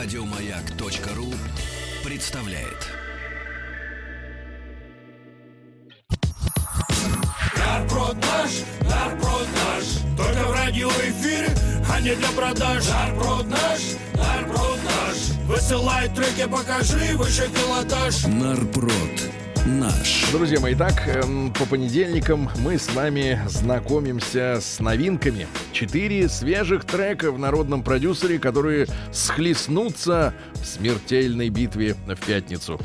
Радиомаяк.ру представляет. Нарпрод наш, только в радиоэфире, а не для продаж. Нарпрод наш, нарпрод наш, высылай треки, покажи выше пилотаж. Нарпрод наш. Друзья мои, так, эм, по понедельникам мы с вами знакомимся с новинками. Четыре свежих трека в народном продюсере, которые схлестнутся в смертельной битве в пятницу.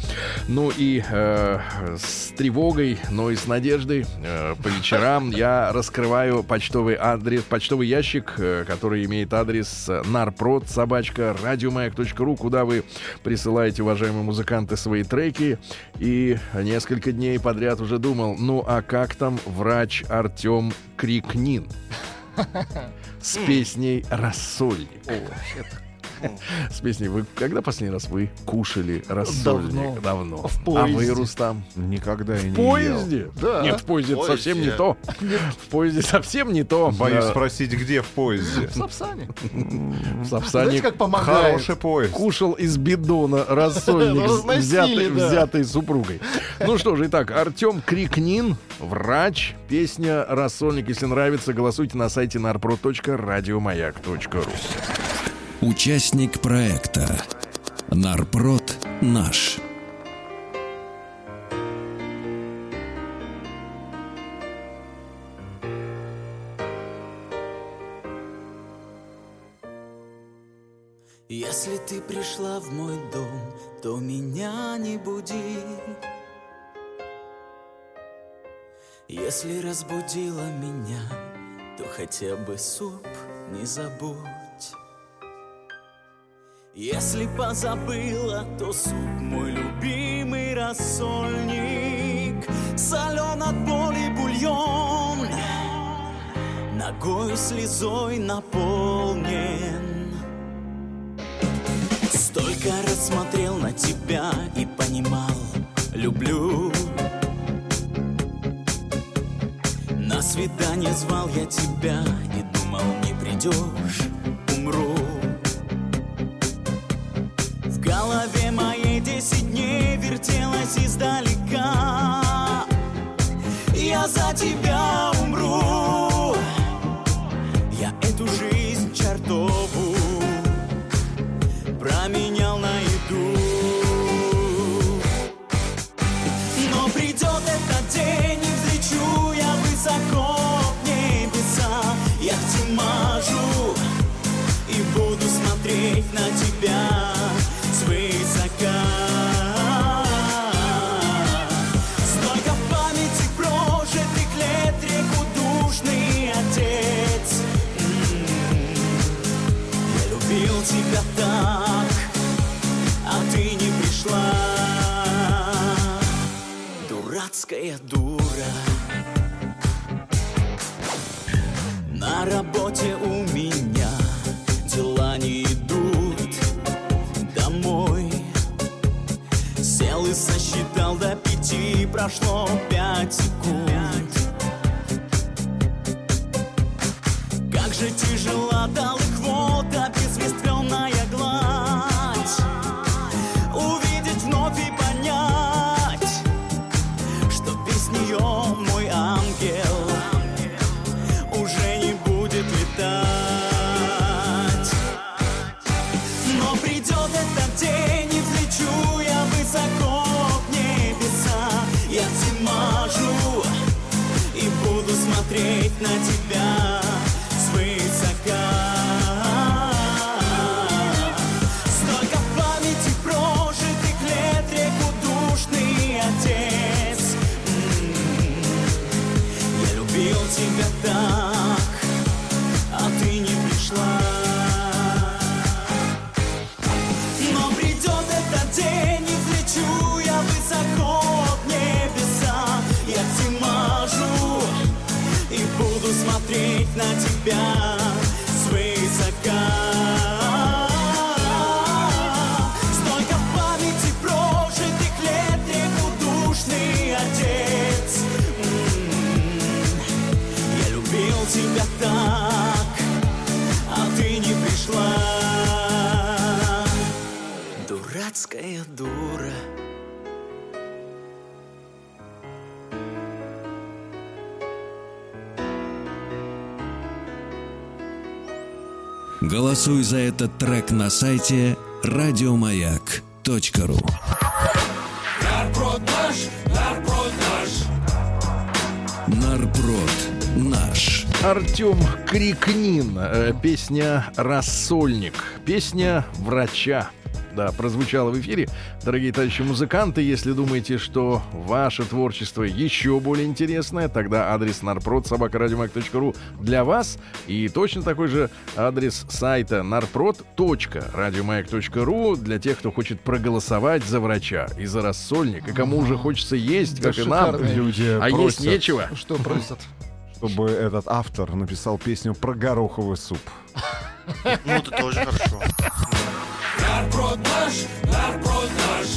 Ну и э, с тревогой, но и с надеждой э, по вечерам я раскрываю почтовый адрес, почтовый ящик, э, который имеет адрес нарпрод собачка радиомаяк.ру, куда вы присылаете, уважаемые музыканты, свои треки. И несколько дней подряд уже думал, ну а как там врач Артем Крикнин? С песней «Рассольник». С песней «Вы когда последний раз вы кушали рассольник?» Давно. А вы. Рустам? Никогда и не В поезде? Да. Нет, в поезде, это совсем не то. В поезде совсем не то. Боюсь спросить, где в поезде. В Сапсане. В Сапсане Знаете, как помогает? Хороший поезд. кушал из бидона рассольник, взятый супругой. Ну что же, итак, Артем Крикнин, врач, песня «Рассольник». Если нравится, голосуйте на сайте narpro.radiomayak.ru Участник проекта Нарпрод наш. Если ты пришла в мой дом, то меня не буди. Если разбудила меня, то хотя бы суп не забудь. Если позабыла, то суп мой любимый рассольник. Солен от боли бульон, ногой слезой наполнен. Столько раз смотрел на тебя и понимал, люблю. На свидание звал я тебя и думал, не придешь, Дурацкая дура. На работе у меня дела не идут домой. Сел и сосчитал до пяти, прошло пять секунд. Как же тяжела далых вода, на тебя буду смотреть на тебя свысока. Столько в памяти прожитых лет, реку душный отец. М, Я любил тебя так, а ты не пришла. Голосуй за этот трек на сайте радиомаяк.ру Нарпрод наш, нарпрод наш. Нарпрод наш. Артем Крикнин. э, Песня «Рассольник». Песня врача. Да, прозвучала в эфире. Дорогие товарищи музыканты, если думаете, что ваше творчество еще более интересное, тогда адрес нарпрод собакарадиомаг.ру для вас. И точно такой же адрес сайта нарпрод.радиомаяк.ру для тех, кто хочет проголосовать за врача и за рассольник. И кому уже хочется есть, Да как и нам. Люди А есть просят, нечего. Что просят? чтобы этот автор написал песню про гороховый суп. Ну, это тоже хорошо. Наш, нарпрод наш.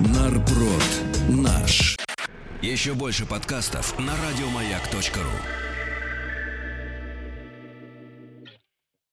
Нарпрод наш. Еще больше подкастов на радиомаяк.ру.